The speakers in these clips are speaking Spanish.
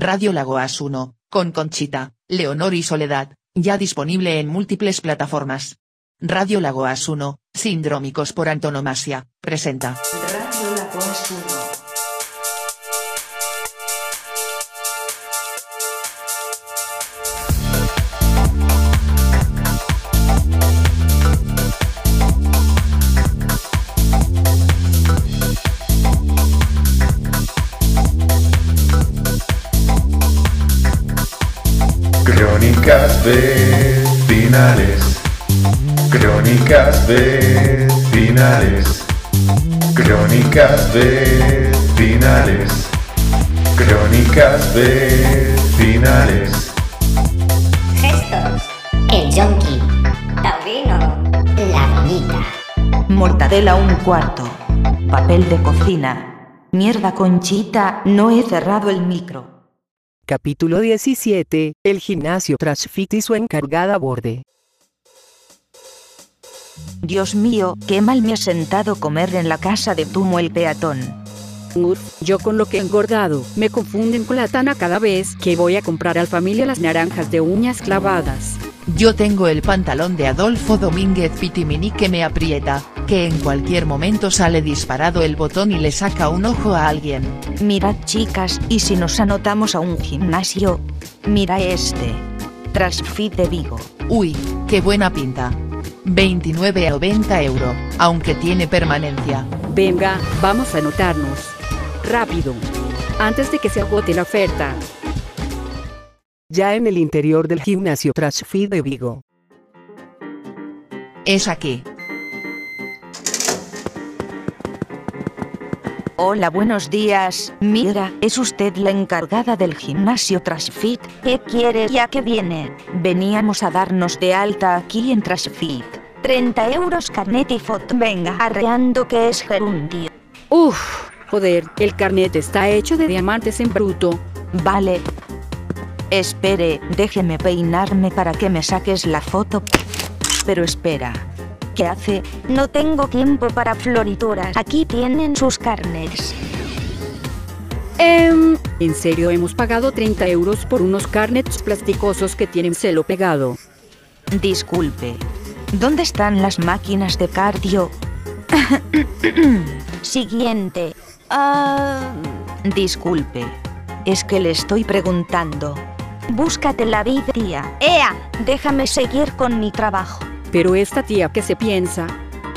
Radio Lagoas 1, con Conchita, Leonor y Soledad, ya disponible en múltiples plataformas. Radio Lagoas 1, Sindrómicos por antonomasia, presenta. Radio Lagoas 1. Crónicas vecinales. Crónicas vecinales. Crónicas vecinales. Crónicas vecinales. Gestos. El Yonki. Taurino. La Doñita. Mortadela un cuarto. Papel de cocina. Mierda Conchita, no he cerrado el micro. Capítulo 17. El gimnasio Trashfit y su encargada borde. Dios mío, qué mal me ha sentado comer en la casa de Tumo el peatón. Uf, yo con lo que he engordado, me confunden con la tana cada vez que voy a comprar al familia las naranjas de uñas clavadas. Yo tengo el pantalón de Adolfo Domínguez Pitimini que me aprieta, que en cualquier momento sale disparado el botón y le saca un ojo a alguien. Mirad chicas, y si nos anotamos a un gimnasio. Mira este. Trasfit de Vigo. Uy, qué buena pinta. 29 a 90 euro, aunque tiene permanencia. Venga, vamos a anotarnos. Rápido. Antes de que se agote la oferta. Ya en el interior del gimnasio Trashfit de Vigo. Es aquí. Hola, buenos días. Mira, ¿es usted la encargada del gimnasio Trashfit? ¿Qué quiere y a qué viene? Veníamos a darnos de alta aquí en Trashfit. 30 euros carnet y foto. Venga, arreando que es gerundio. Uf, joder, el carnet está hecho de diamantes en bruto. Vale. Espere, déjeme peinarme para que me saques la foto. Pero espera. ¿Qué hace? No tengo tiempo para florituras. Aquí tienen sus carnets. Em, en serio hemos pagado 30 euros por unos carnets plasticosos que tienen celo pegado. Disculpe. ¿Dónde están las máquinas de cardio? Siguiente. Ah, disculpe. Es que le estoy preguntando. Búscate la vida, tía. ¡Ea! Déjame seguir con mi trabajo. Pero esta tía que se piensa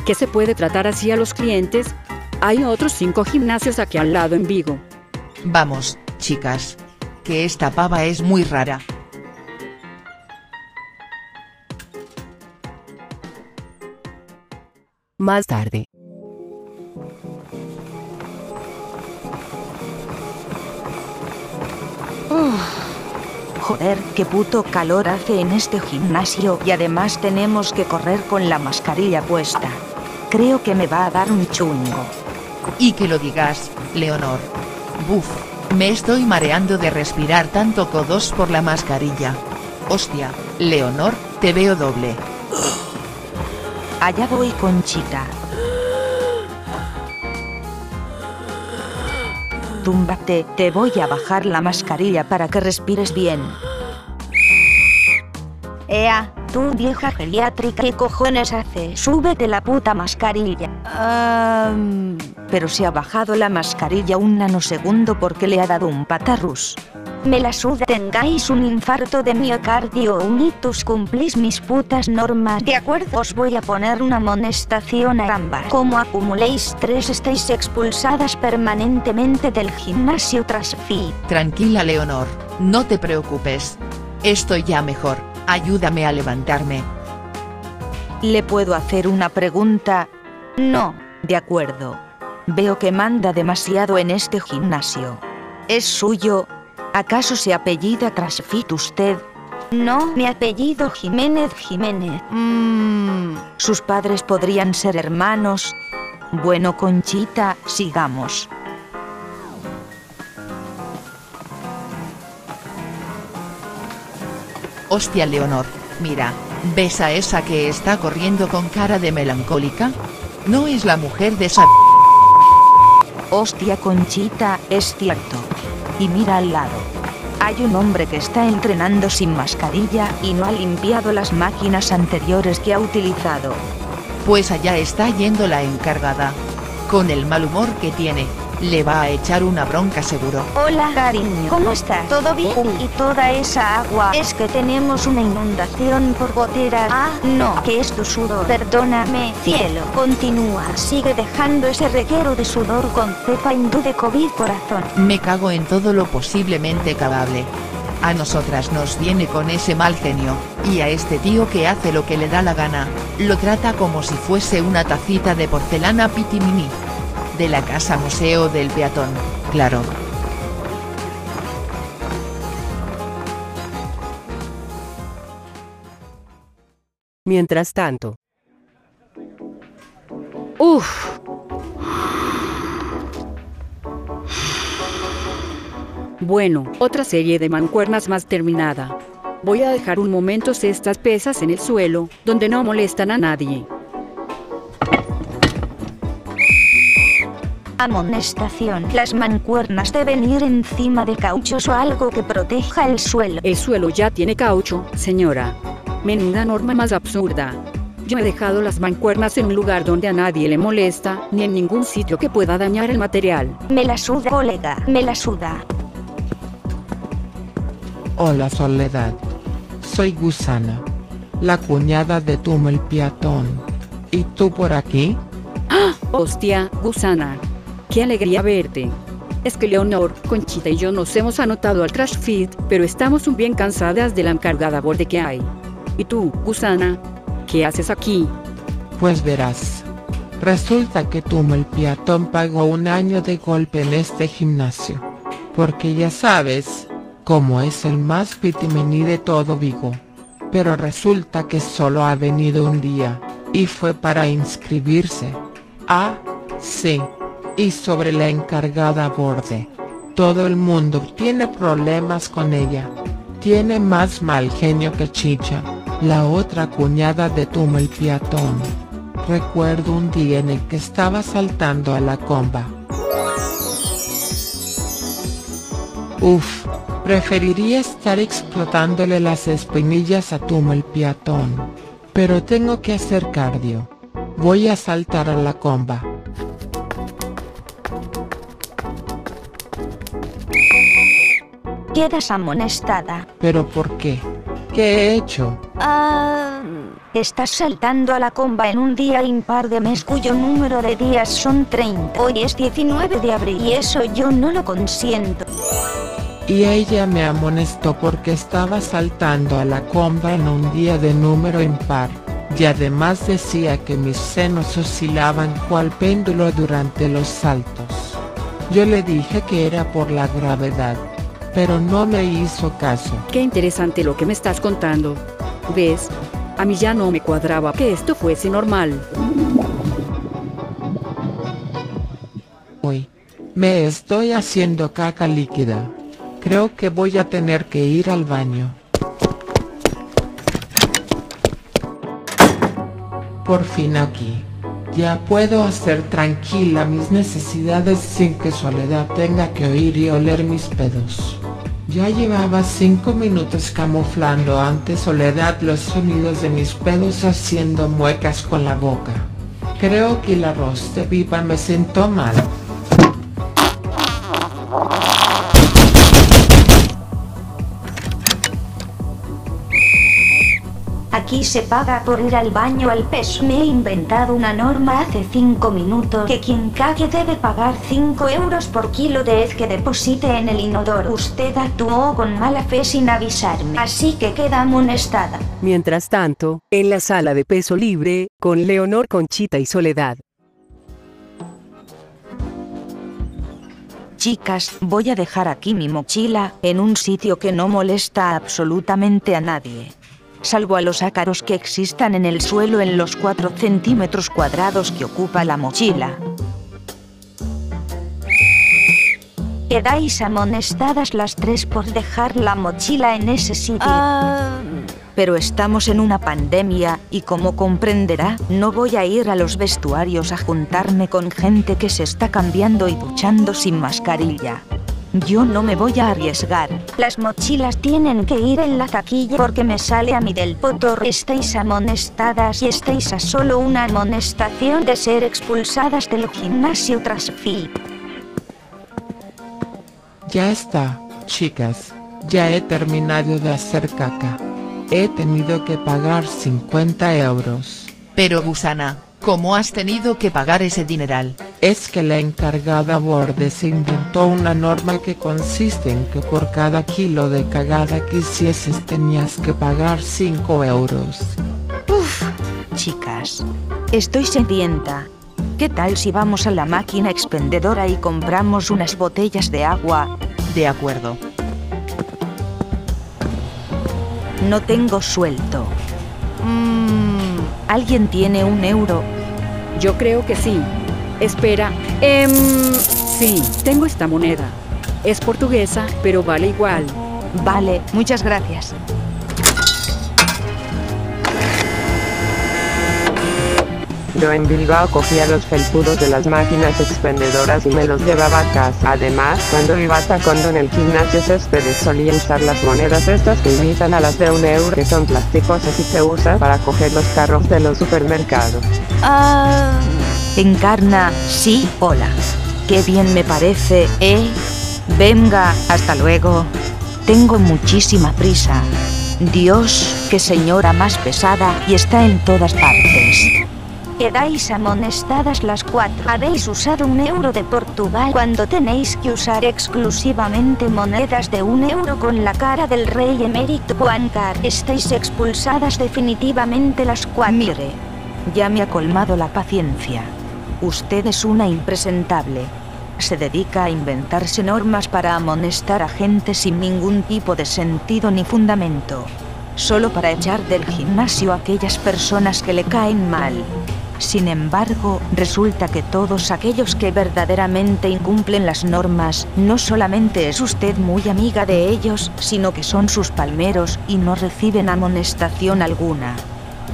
que se puede tratar así a los clientes, hay otros cinco gimnasios aquí al lado en Vigo. Vamos, chicas. Que esta pava es muy rara. Más tarde. Joder, qué puto calor hace en este gimnasio y además tenemos que correr con la mascarilla puesta. Creo que me va a dar un chungo. Y que lo digas, Leonor. Buf, me estoy mareando de respirar tanto codos por la mascarilla. Hostia, Leonor, te veo doble. Allá voy Conchita. Túmbate, te voy a bajar la mascarilla para que respires bien. Ea, tú vieja geriátrica, ¿qué cojones haces? Súbete la puta mascarilla. Ah, pero se ha bajado la mascarilla un nanosegundo porque le ha dado un patarrus. Me la suda, tengáis un infarto de miocardio o un ictus, cumplís mis putas normas. De acuerdo, os voy a poner una amonestación a ambas. Como acumuléis tres, estáis expulsadas permanentemente del gimnasio Trasfit. Tranquila, Leonor, no te preocupes. Estoy ya mejor, ayúdame a levantarme. ¿Le puedo hacer una pregunta? No, de acuerdo. Veo que manda demasiado en este gimnasio. ¿Es suyo? ¿Acaso se apellida Trasfit usted? No, mi apellido Jiménez Jiménez. Mmm, sus padres podrían ser hermanos. Bueno, Conchita, sigamos. Hostia, Leonor, mira, ¿ves a esa que está corriendo con cara de melancólica? ¿No es la mujer de esa... Hostia, Conchita, es cierto. Y mira al lado. Hay un hombre que está entrenando sin mascarilla y no ha limpiado las máquinas anteriores que ha utilizado. Pues allá está yendo la encargada. Con el mal humor que tiene, le va a echar una bronca seguro. Hola cariño, ¿cómo estás? ¿Todo bien? Y toda esa agua, es que tenemos una inundación por goteras. Ah, no, que es tu sudor. Perdóname, cielo. Continúa, sigue dejando ese reguero de sudor con cepa hindú de COVID corazón. Me cago en todo lo posiblemente cagable. A nosotras nos viene con ese mal genio, y a este tío que hace lo que le da la gana, lo trata como si fuese una tacita de porcelana pitimini. De la casa museo del peatón, claro. Mientras tanto, Uf. Bueno, otra serie de mancuernas más terminada. Voy a dejar un momento estas pesas en el suelo, donde no molestan a nadie. Amonestación. Las mancuernas deben ir encima de cauchos o algo que proteja el suelo. El suelo ya tiene caucho, señora. Menuda norma más absurda. Yo he dejado las mancuernas en un lugar donde a nadie le molesta, ni en ningún sitio que pueda dañar el material. Me la suda, colega, me la suda. Hola Soledad, soy Gusana, la cuñada de Tumo el peatón. ¿Y tú por aquí? Hostia, gusana. Qué alegría verte. Es que Leonor, Conchita y yo nos hemos anotado al Crash Feed, pero estamos un bien cansadas de la encargada borde que hay. ¿Y tú, gusana? ¿Qué haces aquí? Pues verás. Resulta que Tumo el pagó un año de golpe en este gimnasio. Porque ya sabes, cómo es el más pitimení de todo Vigo. Pero resulta que solo ha venido un día, y fue para inscribirse. Ah, sí. Y sobre la encargada borde. Todo el mundo tiene problemas con ella. Tiene más mal genio que Chicha, la otra cuñada de Tumo el peatón. Recuerdo un día en el que estaba saltando a la comba. Uf, preferiría estar explotándole las espinillas a Tumo el peatón. Pero tengo que hacer cardio. Voy a saltar a la comba. Quedas amonestada. ¿Pero por qué? ¿Qué he hecho? Ah, estás saltando a la comba en un día impar de mes cuyo número de días son 30. Hoy es 19 de abril y eso yo no lo consiento. Y ella me amonestó porque estaba saltando a la comba en un día de número impar, y además decía que mis senos oscilaban cual péndulo durante los saltos. Yo le dije que era por la gravedad, pero no me hizo caso. Qué interesante lo que me estás contando. ¿Ves? A mí ya no me cuadraba que esto fuese normal. Uy, me estoy haciendo caca líquida. Creo que voy a tener que ir al baño. Por fin aquí. Ya puedo hacer tranquila mis necesidades sin que Soledad tenga que oír y oler mis pedos. Ya llevaba cinco minutos camuflando ante Soledad los sonidos de mis pedos haciendo muecas con la boca. Creo que el arroz de pipa me sentó mal. Aquí se paga por ir al baño al peso. Me he inventado una norma hace 5 minutos que quien cague debe pagar 5 euros por kilo de hez que deposite en el inodoro. Usted actuó con mala fe sin avisarme, así que queda amonestada. mientras tanto, en la sala de peso libre, con Leonor Conchita y Soledad. Chicas, voy a dejar aquí mi mochila, en un sitio que no molesta absolutamente a nadie. Salvo a los ácaros que existan en el suelo en los 4 centímetros cuadrados que ocupa la mochila. Quedáis amonestadas las tres por dejar la mochila en ese sitio. Pero estamos en una pandemia, y como comprenderá, no voy a ir a los vestuarios a juntarme con gente que se está cambiando y duchando sin mascarilla. Yo no me voy a arriesgar. Las mochilas tienen que ir en la taquilla porque me sale a mí del potor. Estáis amonestadas y estáis a solo una amonestación de ser expulsadas del gimnasio tras fin. Ya está, chicas. Ya he terminado de hacer caca. He tenido que pagar 50 euros. Pero Gusana, ¿cómo has tenido que pagar ese dineral? Es que la encargada Bordes inventó una norma que consiste en que por cada kilo de cagada que hicieses tenías que pagar 5 euros. Uf, chicas. Estoy sedienta. ¿Qué tal si vamos a la máquina expendedora y compramos unas botellas de agua? De acuerdo. No tengo suelto. Mmm, ¿alguien tiene un euro? Yo creo que sí. Espera. Em, sí, tengo esta moneda. Es portuguesa, pero vale igual. Vale, muchas gracias. Yo en Bilbao cogía los felpudos de las máquinas expendedoras y me los llevaba a casa. Además, cuando iba tacondo en el gimnasio Céspedes solía usar las monedas estas que imitan a las de un euro que son plásticos así se usa para coger los carros de los supermercados. Ah. Encarna, sí, hola. Qué bien me parece, ¿eh? Venga, hasta luego. Tengo muchísima prisa. Dios, qué señora más pesada y está en todas partes. Quedáis amonestadas las cuatro. Habéis usado un euro de Portugal cuando tenéis que usar exclusivamente monedas de un euro con la cara del rey emérito Juan Car. Estáis expulsadas definitivamente las cuatro. Mire, ya me ha colmado la paciencia. Usted es una impresentable. Se dedica a inventarse normas para amonestar a gente sin ningún tipo de sentido ni fundamento. Solo para echar del gimnasio a aquellas personas que le caen mal. Sin embargo, resulta que todos aquellos que verdaderamente incumplen las normas, no solamente es usted muy amiga de ellos, sino que son sus palmeros y no reciben amonestación alguna.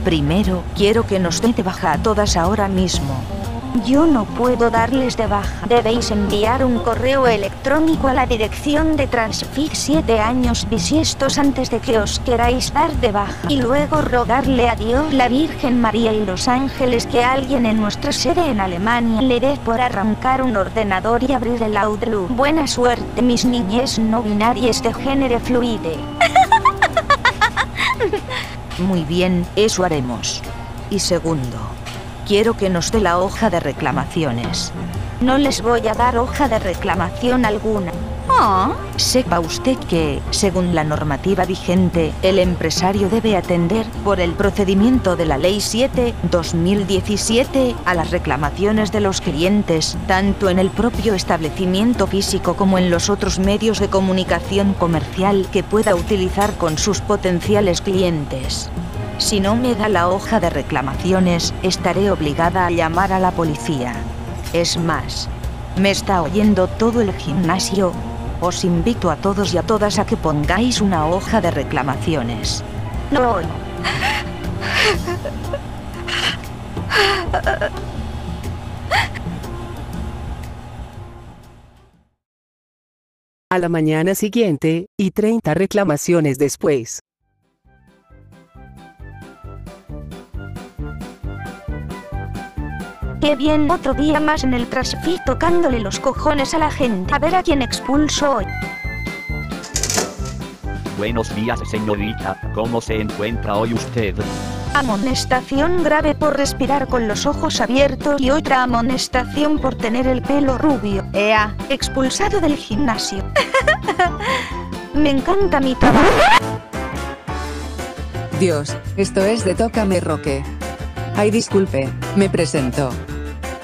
Primero, quiero que nos dé de baja a todas ahora mismo. Yo no puedo darles de baja. Debéis enviar un correo electrónico a la dirección de Transfit 7 años bisiestos antes de que os queráis dar de baja. Y luego rogarle a Dios, la Virgen María y los ángeles que alguien en nuestra sede en Alemania le dé por arrancar un ordenador y abrir el Outlook. Buena suerte, mis niñez no binarias de género fluide. Muy bien, eso haremos. Y segundo, quiero que nos dé la hoja de reclamaciones. No les voy a dar hoja de reclamación alguna. Ah, sepa usted que, según la normativa vigente, el empresario debe atender, por el procedimiento de la Ley 7-2017, a las reclamaciones de los clientes, tanto en el propio establecimiento físico como en los otros medios de comunicación comercial que pueda utilizar con sus potenciales clientes. Si no me da la hoja de reclamaciones, estaré obligada a llamar a la policía. Es más, me está oyendo todo el gimnasio. Os invito a todos y a todas a que pongáis una hoja de reclamaciones. No. A la mañana siguiente, y 30 reclamaciones después. Qué bien, otro día más en el Trashfit tocándole los cojones a la gente. A ver a quién expulso hoy. Buenos días, señorita. ¿Cómo se encuentra hoy usted? Amonestación grave por respirar con los ojos abiertos y otra amonestación por tener el pelo rubio. Ea, expulsado del gimnasio. Me encanta mi trabajo. Dios, esto es de Tócame Roque. Ay, disculpe, me presento.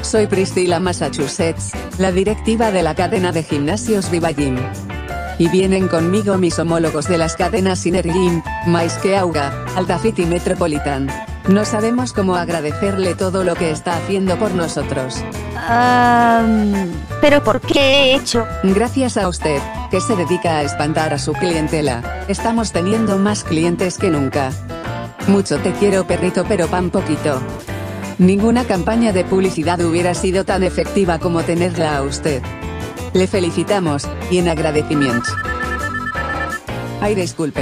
Soy Priscilla Massachusetts, la directiva de la cadena de gimnasios Viva Gym. Y vienen conmigo mis homólogos de las cadenas Synergym, Mais que Auga, Altafit y Metropolitan. No sabemos cómo agradecerle todo lo que está haciendo por nosotros. ¿Pero por qué he hecho? Gracias a usted, que se dedica a espantar a su clientela, estamos teniendo más clientes que nunca. Mucho te quiero perrito pero pan poquito. Ninguna campaña de publicidad hubiera sido tan efectiva como tenerla a usted. Le felicitamos, y en agradecimiento. Ay, disculpe.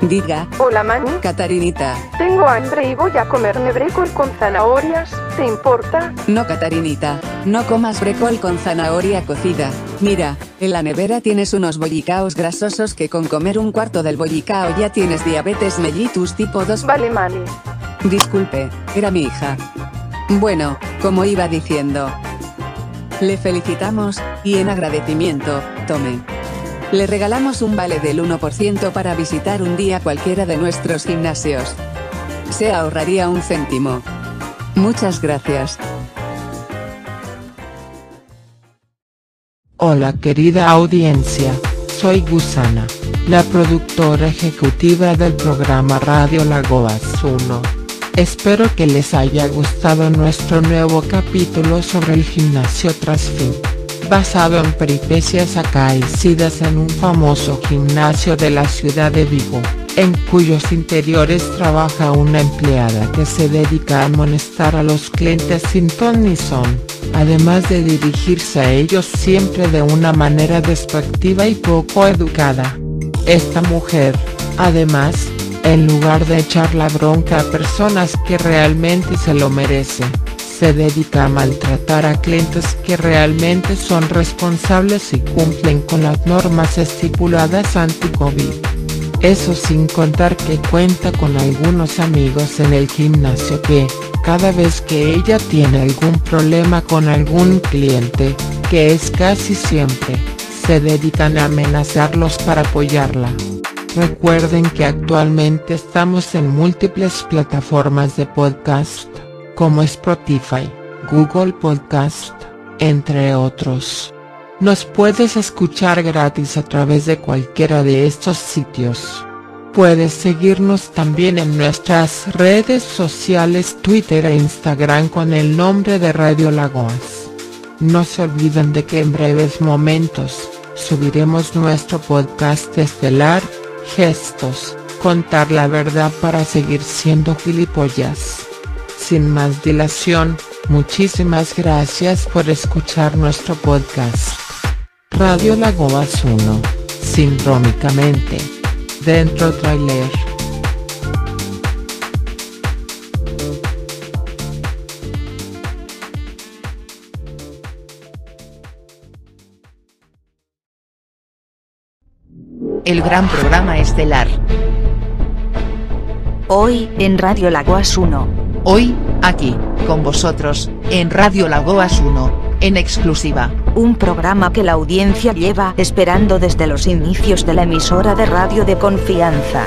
Diga. Hola, Mani. Catarinita. Tengo hambre y voy a comerme brécol con zanahorias. ¿Te importa? No, Catarinita. No comas brécol con zanahoria cocida. Mira, en la nevera tienes unos bollicaos grasosos que con comer un cuarto del bollicao ya tienes diabetes mellitus tipo 2. Vale, Mani. Disculpe, era mi hija. Bueno, como iba diciendo. Le felicitamos, y en agradecimiento, tome. Le regalamos un vale del 1% para visitar un día cualquiera de nuestros gimnasios. Se ahorraría un céntimo. Muchas gracias. Hola querida audiencia, soy Gusana, la productora ejecutiva del programa Radio Lagoas 1. Espero que les haya gustado nuestro nuevo capítulo sobre el gimnasio Trasfit basado en peripecias acaecidas en un famoso gimnasio de la ciudad de Vigo, en cuyos interiores trabaja una empleada que se dedica a amonestar a los clientes sin ton ni son, además de dirigirse a ellos siempre de una manera despectiva y poco educada. Esta mujer, además, en lugar de echar la bronca a personas que realmente se lo merecen, se dedica a maltratar a clientes que realmente son responsables y cumplen con las normas estipuladas anti-COVID. Eso sin contar que cuenta con algunos amigos en el gimnasio que, cada vez que ella tiene algún problema con algún cliente, que es casi siempre, se dedican a amenazarlos para apoyarla. Recuerden que actualmente estamos en múltiples plataformas de podcast como Spotify, Google Podcast, entre otros. Nos puedes escuchar gratis a través de cualquiera de estos sitios. Puedes seguirnos también en nuestras redes sociales Twitter e Instagram con el nombre de Radio Lagoas. No se olviden de que en breves momentos, subiremos nuestro podcast estelar, Gestos, contar la verdad para seguir siendo gilipollas. Sin más dilación, muchísimas gracias por escuchar nuestro podcast. Radio Lagoas 1, Sindrómicamente. Dentro trailer. El gran programa estelar. Hoy, en Radio Lagoas 1. Hoy, aquí, con vosotros, en Radio Lagoas 1, en exclusiva. Un programa que la audiencia lleva esperando desde los inicios de la emisora de radio de confianza.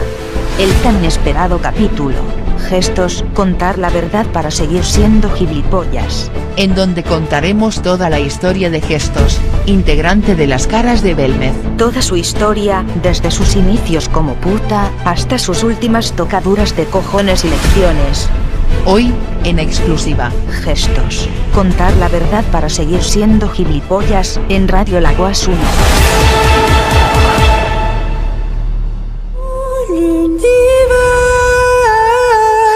El tan esperado capítulo. Gestos, contar la verdad para seguir siendo gilipollas. En donde contaremos toda la historia de Gestos, integrante de las caras de Belmez. Toda su historia, desde sus inicios como puta, hasta sus últimas tocaduras de cojones y lecciones. Hoy, en exclusiva. Gestos. Contar la verdad para seguir siendo gilipollas, en Radio Lagoas 1.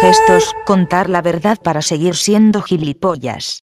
Gestos, contar la verdad para seguir siendo gilipollas.